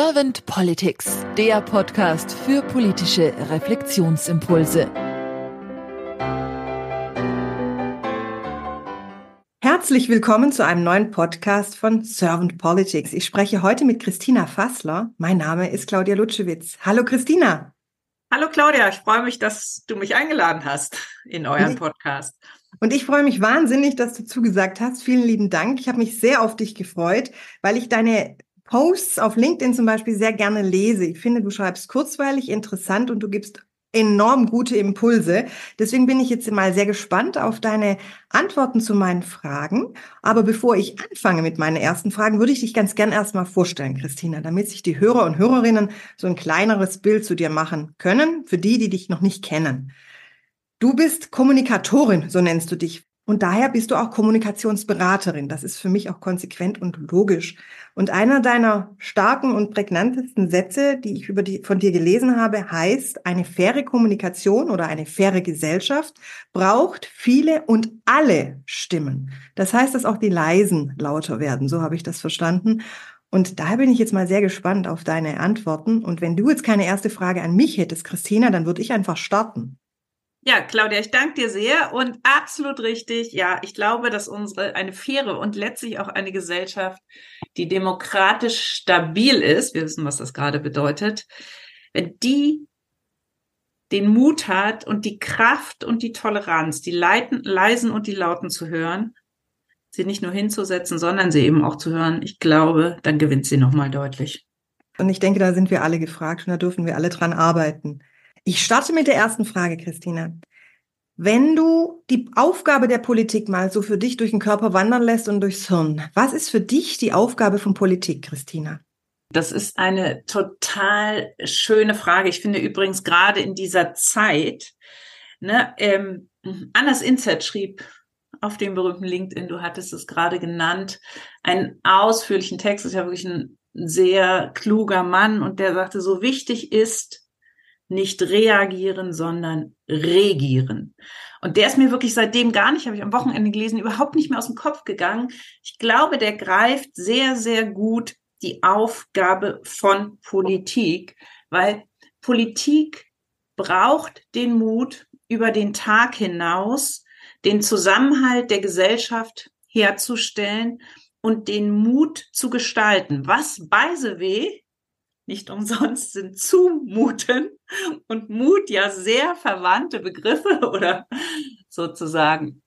Servant Politics, der Podcast für politische Reflexionsimpulse. Herzlich willkommen zu einem neuen Podcast von Servant Politics. Ich spreche heute mit Christina Fassler. Mein Name ist Claudia Lutschewitz. Hallo Christina. Hallo Claudia, ich freue mich, dass du mich eingeladen hast in euren Podcast. Und ich freue mich wahnsinnig, dass du zugesagt hast. Vielen lieben Dank. Ich habe mich sehr auf dich gefreut, weil ich deine Posts auf LinkedIn zum Beispiel sehr gerne lese. Ich finde, du schreibst kurzweilig, interessant und du gibst enorm gute Impulse. Deswegen bin ich jetzt mal sehr gespannt auf deine Antworten zu meinen Fragen. Aber bevor ich anfange mit meinen ersten Fragen, würde ich dich ganz gern erstmal vorstellen, Christina, damit sich die Hörer und Hörerinnen so ein kleineres Bild zu dir machen können, für die, die dich noch nicht kennen. Du bist Kommunikatorin, so nennst du dich. Und daher bist du auch Kommunikationsberaterin. Das ist für mich auch konsequent und logisch. Und einer deiner starken und prägnantesten Sätze, die ich über die, von dir gelesen habe, heißt, eine faire Kommunikation oder eine faire Gesellschaft braucht viele und alle Stimmen. Das heißt, dass auch die leisen lauter werden. So habe ich das verstanden. Und daher bin ich jetzt mal sehr gespannt auf deine Antworten. Und wenn du jetzt keine erste Frage an mich hättest, Christina, dann würde ich einfach starten. Ja, Claudia, ich danke dir sehr und absolut richtig. Ja, ich glaube, dass unsere eine faire und letztlich auch eine Gesellschaft, die demokratisch stabil ist, wir wissen, was das gerade bedeutet, wenn die den Mut hat und die Kraft und die Toleranz, die Leiten, leisen und die lauten zu hören, sie nicht nur hinzusetzen, sondern sie eben auch zu hören, ich glaube, dann gewinnt sie nochmal deutlich. Und ich denke, da sind wir alle gefragt und da dürfen wir alle dran arbeiten. Ich starte mit der ersten Frage, Christina. Wenn du die Aufgabe der Politik mal so für dich durch den Körper wandern lässt und durchs Hirn, was ist für dich die Aufgabe von Politik, Christina? Das ist eine total schöne Frage. Ich finde übrigens gerade in dieser Zeit, ne, ähm, Anders Inzert schrieb auf dem berühmten LinkedIn, du hattest es gerade genannt, einen ausführlichen Text, das ist ja wirklich ein sehr kluger Mann und der sagte, so wichtig ist, nicht reagieren, sondern regieren. Und der ist mir wirklich seitdem gar nicht, habe ich am Wochenende gelesen, überhaupt nicht mehr aus dem Kopf gegangen. Ich glaube, der greift sehr, sehr gut die Aufgabe von Politik, weil Politik braucht den Mut, über den Tag hinaus den Zusammenhalt der Gesellschaft herzustellen und den Mut zu gestalten. Was, way, nicht umsonst sind zumuten und Mut ja sehr verwandte Begriffe oder sozusagen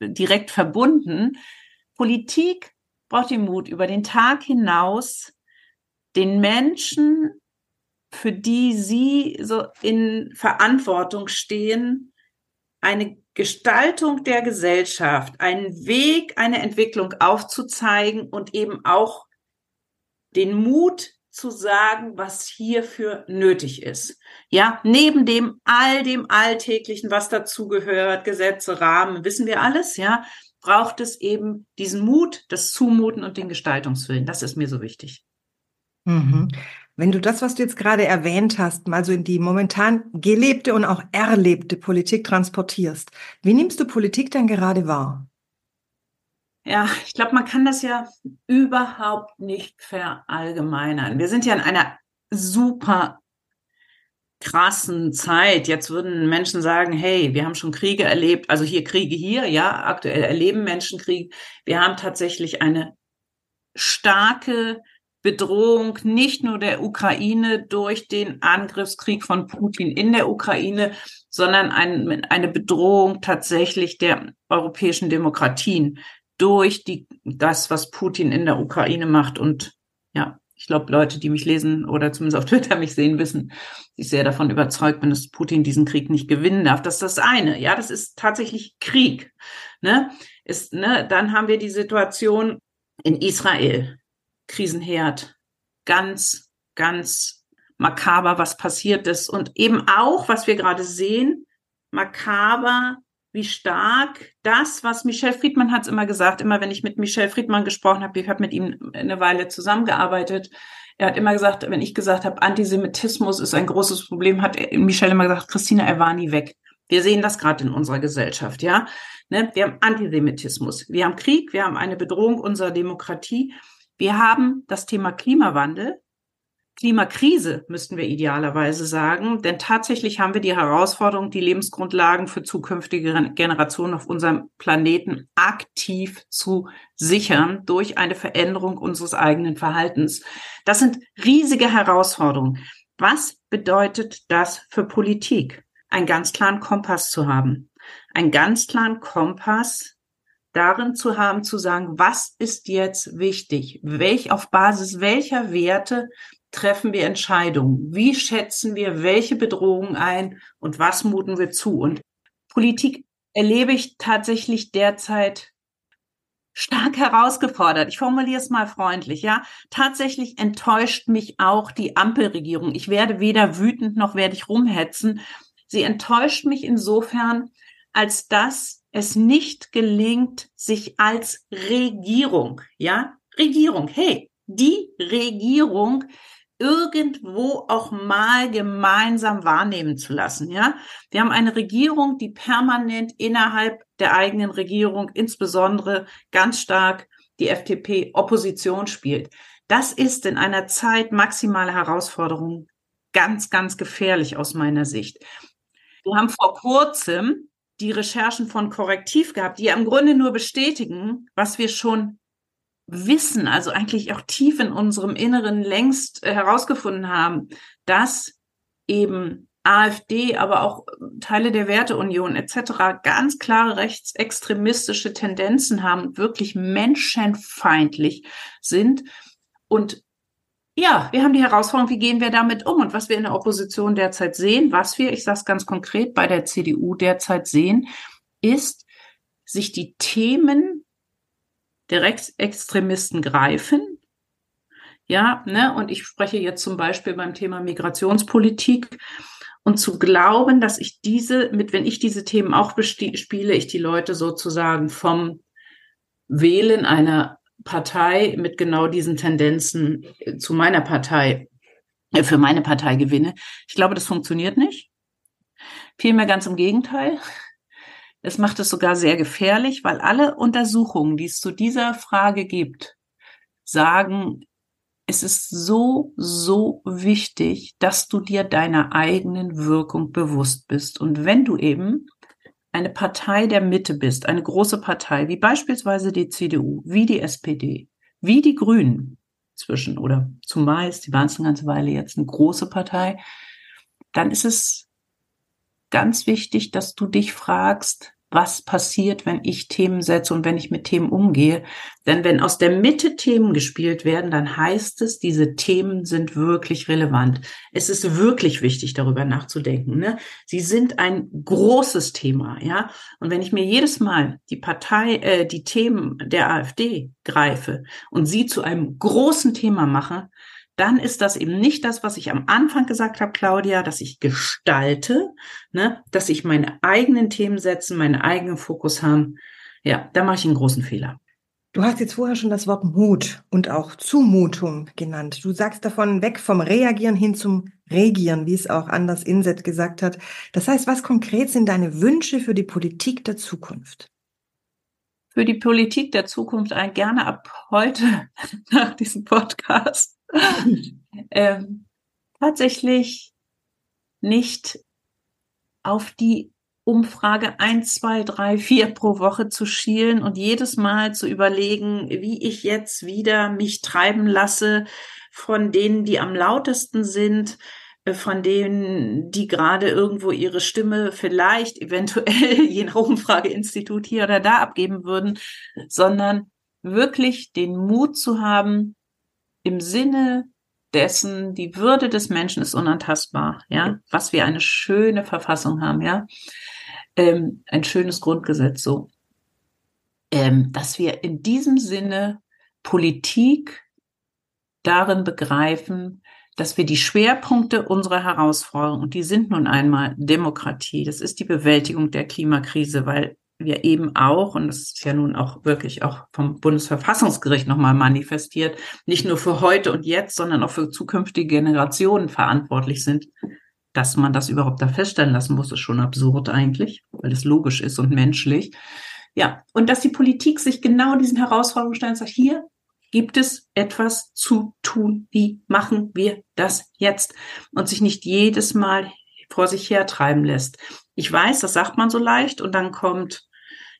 direkt verbunden. Politik braucht den Mut, über den Tag hinaus den Menschen, für die sie so in Verantwortung stehen, eine Gestaltung der Gesellschaft, einen Weg, eine Entwicklung aufzuzeigen und eben auch den Mut zu sagen, was hierfür nötig ist. Ja, neben dem all dem Alltäglichen, was dazugehört, Gesetze, Rahmen, wissen wir alles, ja, braucht es eben diesen Mut, das Zumuten und den Gestaltungswillen. Das ist mir so wichtig. Mhm. Wenn du das, was du jetzt gerade erwähnt hast, mal so in die momentan gelebte und auch erlebte Politik transportierst, wie nimmst du Politik dann gerade wahr? Ja, ich glaube, man kann das ja überhaupt nicht verallgemeinern. Wir sind ja in einer super krassen Zeit. Jetzt würden Menschen sagen, hey, wir haben schon Kriege erlebt, also hier Kriege hier, ja, aktuell erleben Menschen Krieg. Wir haben tatsächlich eine starke Bedrohung nicht nur der Ukraine durch den Angriffskrieg von Putin in der Ukraine, sondern ein, eine Bedrohung tatsächlich der europäischen Demokratien durch die, das, was Putin in der Ukraine macht. Und ja, ich glaube, Leute, die mich lesen oder zumindest auf Twitter mich sehen, wissen, ich sehr davon überzeugt bin, dass Putin diesen Krieg nicht gewinnen darf. Das ist das eine. Ja, das ist tatsächlich Krieg. Ne? Ist, ne? Dann haben wir die Situation in Israel. Krisenherd. Ganz, ganz makaber, was passiert ist. Und eben auch, was wir gerade sehen, makaber wie stark das, was Michel Friedmann hat es immer gesagt, immer wenn ich mit Michel Friedmann gesprochen habe, ich habe mit ihm eine Weile zusammengearbeitet, er hat immer gesagt, wenn ich gesagt habe, Antisemitismus ist ein großes Problem, hat Michel immer gesagt, Christina, er war nie weg. Wir sehen das gerade in unserer Gesellschaft, ja. Ne? Wir haben Antisemitismus, wir haben Krieg, wir haben eine Bedrohung unserer Demokratie, Wir haben das Thema Klimawandel, Klimakrise müssten wir idealerweise sagen, denn tatsächlich haben wir die Herausforderung, die Lebensgrundlagen für zukünftige Generationen auf unserem Planeten aktiv zu sichern durch eine Veränderung unseres eigenen Verhaltens. Das sind riesige Herausforderungen. Was bedeutet das für Politik? Einen ganz klaren Kompass zu haben. Einen ganz klaren Kompass darin zu haben, zu sagen, was ist jetzt wichtig? Welch, auf Basis welcher Werte treffen wir Entscheidungen? Wie schätzen wir welche Bedrohungen ein und was muten wir zu? Und Politik erlebe ich tatsächlich derzeit stark herausgefordert. Ich formuliere es mal freundlich, ja. Tatsächlich enttäuscht mich auch die Ampelregierung. Ich werde weder wütend noch werde ich rumhetzen. Sie enttäuscht mich insofern, als dass es nicht gelingt, sich als Regierung, ja, Regierung, hey, die Regierung irgendwo auch mal gemeinsam wahrnehmen zu lassen, ja. Wir haben eine Regierung, die permanent innerhalb der eigenen Regierung, insbesondere ganz stark die FDP Opposition spielt. Das ist in einer Zeit maximale Herausforderung ganz, ganz gefährlich aus meiner Sicht. Wir haben vor kurzem die Recherchen von Korrektiv gehabt, die ja im Grunde nur bestätigen, was wir schon wissen, also eigentlich auch tief in unserem Inneren längst äh, herausgefunden haben, dass eben AfD, aber auch Teile der Werteunion etc. ganz klare rechtsextremistische Tendenzen haben, wirklich menschenfeindlich sind. Und ja, wir haben die Herausforderung, wie gehen wir damit um? Und was wir in der Opposition derzeit sehen, was wir, ich sage es ganz konkret, bei der CDU derzeit sehen, ist, sich die Themen der Rechtsextremisten greifen. Ja, ne, und ich spreche jetzt zum Beispiel beim Thema Migrationspolitik und zu glauben, dass ich diese, mit, wenn ich diese Themen auch spiele, ich die Leute sozusagen vom Wählen einer Partei mit genau diesen Tendenzen zu meiner Partei, äh, für meine Partei gewinne. Ich glaube, das funktioniert nicht. Vielmehr ganz im Gegenteil. Es macht es sogar sehr gefährlich, weil alle Untersuchungen, die es zu dieser Frage gibt, sagen, es ist so, so wichtig, dass du dir deiner eigenen Wirkung bewusst bist. Und wenn du eben eine Partei der Mitte bist, eine große Partei, wie beispielsweise die CDU, wie die SPD, wie die Grünen zwischen oder zumeist, die waren es eine ganze Weile jetzt eine große Partei, dann ist es ganz wichtig, dass du dich fragst, was passiert, wenn ich Themen setze und wenn ich mit Themen umgehe. Denn wenn aus der Mitte Themen gespielt werden, dann heißt es, diese Themen sind wirklich relevant. Es ist wirklich wichtig, darüber nachzudenken. Ne? Sie sind ein großes Thema, ja. Und wenn ich mir jedes Mal die Partei, äh, die Themen der AfD greife und sie zu einem großen Thema mache, dann ist das eben nicht das, was ich am Anfang gesagt habe, Claudia, dass ich gestalte, ne, dass ich meine eigenen Themen setzen, meinen eigenen Fokus haben. Ja, da mache ich einen großen Fehler. Du hast jetzt vorher schon das Wort Mut und auch Zumutung genannt. Du sagst davon weg vom Reagieren hin zum Regieren, wie es auch Anders Inset gesagt hat. Das heißt, was konkret sind deine Wünsche für die Politik der Zukunft? Für die Politik der Zukunft ein gerne ab heute nach diesem Podcast ähm, tatsächlich nicht auf die Umfrage eins, zwei, drei, vier pro Woche zu schielen und jedes Mal zu überlegen, wie ich jetzt wieder mich treiben lasse von denen, die am lautesten sind, äh, von denen, die gerade irgendwo ihre Stimme vielleicht eventuell je nach Umfrageinstitut hier oder da abgeben würden, sondern wirklich den Mut zu haben, im Sinne dessen, die Würde des Menschen ist unantastbar, ja, was wir eine schöne Verfassung haben, ja, ähm, ein schönes Grundgesetz, so, ähm, dass wir in diesem Sinne Politik darin begreifen, dass wir die Schwerpunkte unserer Herausforderungen, und die sind nun einmal Demokratie, das ist die Bewältigung der Klimakrise, weil wir eben auch, und das ist ja nun auch wirklich auch vom Bundesverfassungsgericht nochmal manifestiert, nicht nur für heute und jetzt, sondern auch für zukünftige Generationen verantwortlich sind. Dass man das überhaupt da feststellen lassen muss, ist schon absurd eigentlich, weil es logisch ist und menschlich. Ja, und dass die Politik sich genau diesen Herausforderungen stellt und sagt, hier, Gibt es etwas zu tun? Wie machen wir das jetzt? Und sich nicht jedes Mal vor sich hertreiben lässt. Ich weiß, das sagt man so leicht und dann kommt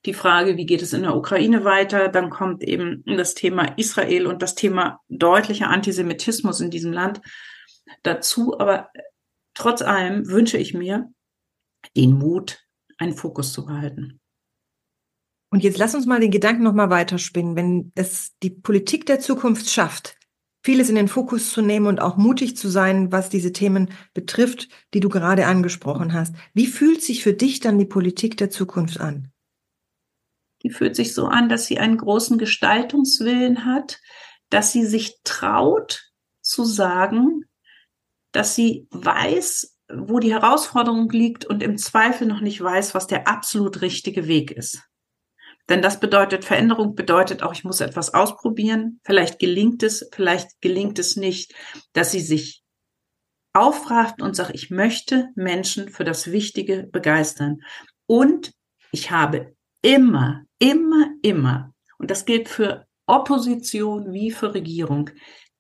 die Frage, wie geht es in der Ukraine weiter? Dann kommt eben das Thema Israel und das Thema deutlicher Antisemitismus in diesem Land dazu. Aber trotz allem wünsche ich mir den Mut, einen Fokus zu behalten. Und jetzt lass uns mal den Gedanken noch mal weiterspinnen. Wenn es die Politik der Zukunft schafft, vieles in den Fokus zu nehmen und auch mutig zu sein, was diese Themen betrifft, die du gerade angesprochen hast, wie fühlt sich für dich dann die Politik der Zukunft an? Die fühlt sich so an, dass sie einen großen Gestaltungswillen hat, dass sie sich traut zu sagen, dass sie weiß, wo die Herausforderung liegt und im Zweifel noch nicht weiß, was der absolut richtige Weg ist. Denn das bedeutet, Veränderung bedeutet auch, ich muss etwas ausprobieren. Vielleicht gelingt es, vielleicht gelingt es nicht, dass sie sich aufrafft und sagt, ich möchte Menschen für das Wichtige begeistern. Und ich habe immer, immer, immer, und das gilt für Opposition wie für Regierung,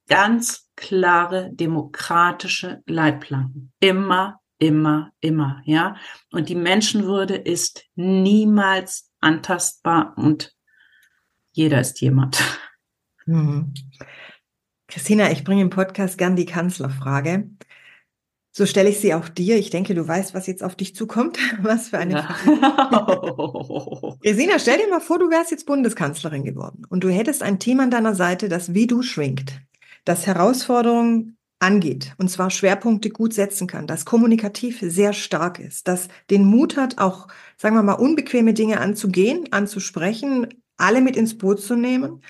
ganz klare demokratische Leitplanken. Immer, immer, immer, ja. Und die Menschenwürde ist niemals antastbar und jeder ist jemand. Mhm. Christina, ich bringe im Podcast gern die Kanzlerfrage. So stelle ich sie auch dir. Ich denke, du weißt, was jetzt auf dich zukommt. Was für eine ja. Frage. Christina, stell dir mal vor, du wärst jetzt Bundeskanzlerin geworden und du hättest ein Team an deiner Seite, das wie du schwingt, das Herausforderungen angeht und zwar Schwerpunkte gut setzen kann, das kommunikativ sehr stark ist, das den Mut hat, auch, sagen wir mal, unbequeme Dinge anzugehen, anzusprechen, alle mit ins Boot zu nehmen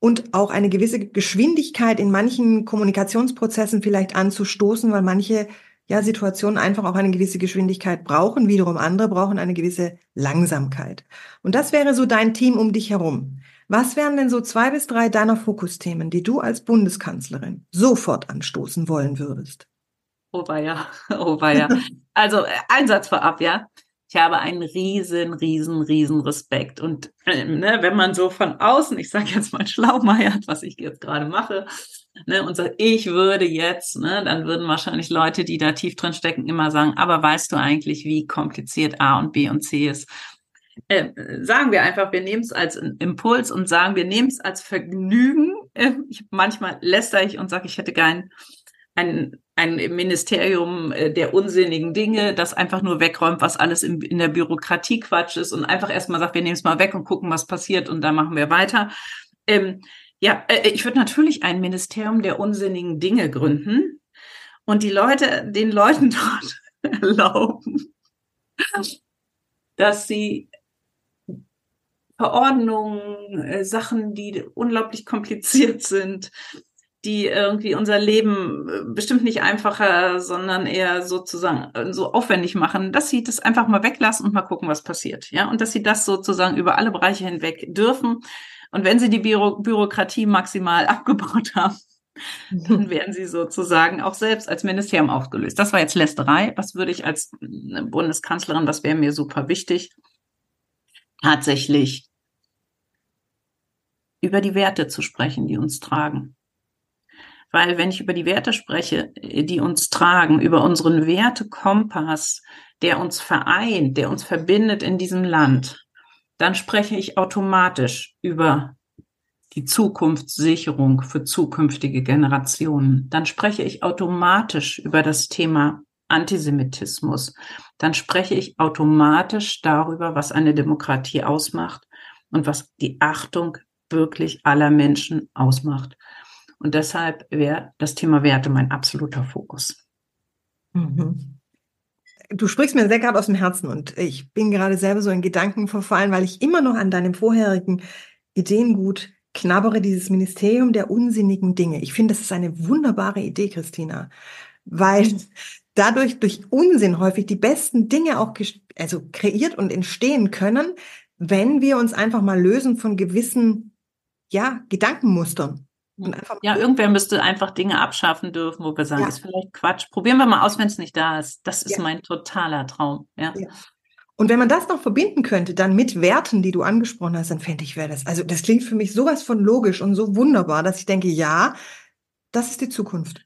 und auch eine gewisse Geschwindigkeit in manchen Kommunikationsprozessen vielleicht anzustoßen, weil manche ja, Situationen einfach auch eine gewisse Geschwindigkeit brauchen, wiederum andere brauchen eine gewisse Langsamkeit. Und das wäre so dein Team um dich herum. Was wären denn so zwei bis drei deiner Fokusthemen, die du als Bundeskanzlerin sofort anstoßen wollen würdest? Oh ja, oh ja. Also äh, Einsatz vorab, ja. Ich habe einen riesen, riesen, riesen Respekt. Und äh, ne, wenn man so von außen, ich sage jetzt mal schlaumeiert, was ich jetzt gerade mache, ne, und sagt, ich würde jetzt, ne, dann würden wahrscheinlich Leute, die da tief drin stecken, immer sagen, aber weißt du eigentlich, wie kompliziert A und B und C ist? Äh, sagen wir einfach, wir nehmen es als Impuls und sagen, wir nehmen es als Vergnügen. Äh, ich, manchmal lästere ich und sage, ich hätte gern ein, ein Ministerium äh, der unsinnigen Dinge, das einfach nur wegräumt, was alles in, in der Bürokratie Quatsch ist und einfach erstmal sagt, wir nehmen es mal weg und gucken, was passiert und dann machen wir weiter. Ähm, ja, äh, ich würde natürlich ein Ministerium der unsinnigen Dinge gründen und die Leute, den Leuten dort erlauben, dass sie Verordnungen, äh, Sachen, die unglaublich kompliziert sind, die irgendwie unser Leben äh, bestimmt nicht einfacher, sondern eher sozusagen äh, so aufwendig machen, dass sie das einfach mal weglassen und mal gucken, was passiert. Ja, und dass sie das sozusagen über alle Bereiche hinweg dürfen. Und wenn sie die Büro Bürokratie maximal abgebaut haben, dann werden sie sozusagen auch selbst als Ministerium aufgelöst. Das war jetzt Lästerei. Was würde ich als Bundeskanzlerin, was wäre mir super wichtig? Tatsächlich über die Werte zu sprechen, die uns tragen. Weil wenn ich über die Werte spreche, die uns tragen, über unseren Wertekompass, der uns vereint, der uns verbindet in diesem Land, dann spreche ich automatisch über die Zukunftssicherung für zukünftige Generationen. Dann spreche ich automatisch über das Thema Antisemitismus. Dann spreche ich automatisch darüber, was eine Demokratie ausmacht und was die Achtung wirklich aller Menschen ausmacht. Und deshalb wäre das Thema Werte mein absoluter Fokus. Mhm. Du sprichst mir sehr gerade aus dem Herzen und ich bin gerade selber so in Gedanken verfallen, weil ich immer noch an deinem vorherigen Ideengut knabbere, dieses Ministerium der unsinnigen Dinge. Ich finde, das ist eine wunderbare Idee, Christina, weil dadurch durch Unsinn häufig die besten Dinge auch also kreiert und entstehen können, wenn wir uns einfach mal lösen von gewissen ja, Gedankenmustern. Und einfach ja, irgendwer müsste einfach Dinge abschaffen dürfen, wo wir sagen, ja. ist vielleicht Quatsch. Probieren wir mal aus, wenn es nicht da ist. Das ist ja. mein totaler Traum. Ja. ja. Und wenn man das noch verbinden könnte, dann mit Werten, die du angesprochen hast, dann fände ich, wäre das, also das klingt für mich sowas von logisch und so wunderbar, dass ich denke, ja, das ist die Zukunft.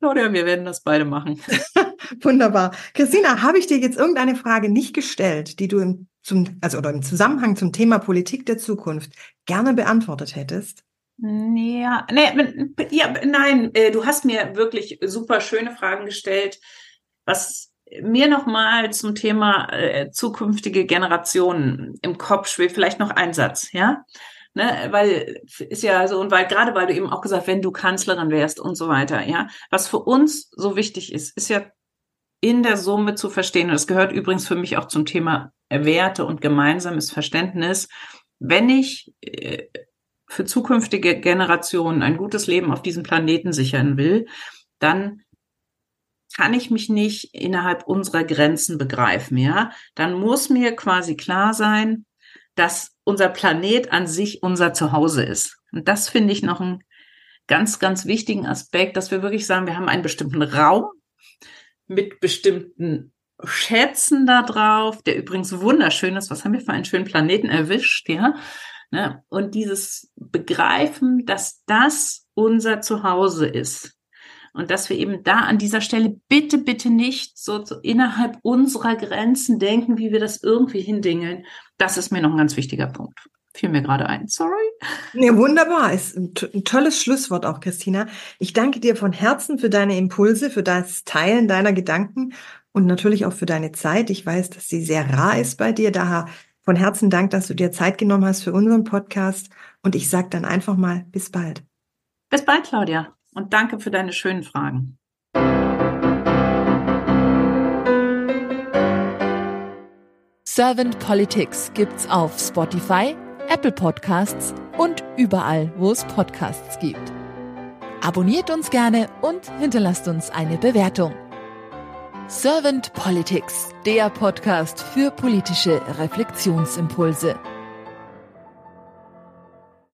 Claudia, wir werden das beide machen. Wunderbar. Christina, habe ich dir jetzt irgendeine Frage nicht gestellt, die du im, zum, also oder im Zusammenhang zum Thema Politik der Zukunft gerne beantwortet hättest? Ja, nee, ja, nein, äh, du hast mir wirklich super schöne Fragen gestellt. Was mir nochmal zum Thema äh, zukünftige Generationen im Kopf schwebt, vielleicht noch ein Satz, ja? Ne, weil ist ja so und weil gerade weil du eben auch gesagt, wenn du Kanzlerin wärst und so weiter, ja, was für uns so wichtig ist, ist ja in der Summe zu verstehen und das gehört übrigens für mich auch zum Thema Werte und gemeinsames Verständnis, wenn ich äh, für zukünftige Generationen ein gutes Leben auf diesem Planeten sichern will, dann kann ich mich nicht innerhalb unserer Grenzen begreifen, ja, dann muss mir quasi klar sein, dass unser Planet an sich unser Zuhause ist. Und das finde ich noch einen ganz, ganz wichtigen Aspekt, dass wir wirklich sagen, wir haben einen bestimmten Raum mit bestimmten Schätzen da drauf, der übrigens wunderschön ist. Was haben wir für einen schönen Planeten erwischt, ja? Ne? Und dieses Begreifen, dass das unser Zuhause ist. Und dass wir eben da an dieser Stelle bitte, bitte nicht so, so innerhalb unserer Grenzen denken, wie wir das irgendwie hindingeln. Das ist mir noch ein ganz wichtiger Punkt. Fiel mir gerade ein. Sorry. Ja, wunderbar. Ist ein, ein tolles Schlusswort auch, Christina. Ich danke dir von Herzen für deine Impulse, für das Teilen deiner Gedanken und natürlich auch für deine Zeit. Ich weiß, dass sie sehr rar ist bei dir. Daher von Herzen Dank, dass du dir Zeit genommen hast für unseren Podcast. Und ich sage dann einfach mal bis bald. Bis bald, Claudia und danke für deine schönen Fragen. Servant Politics gibt's auf Spotify, Apple Podcasts und überall, wo es Podcasts gibt. Abonniert uns gerne und hinterlasst uns eine Bewertung. Servant Politics, der Podcast für politische Reflexionsimpulse.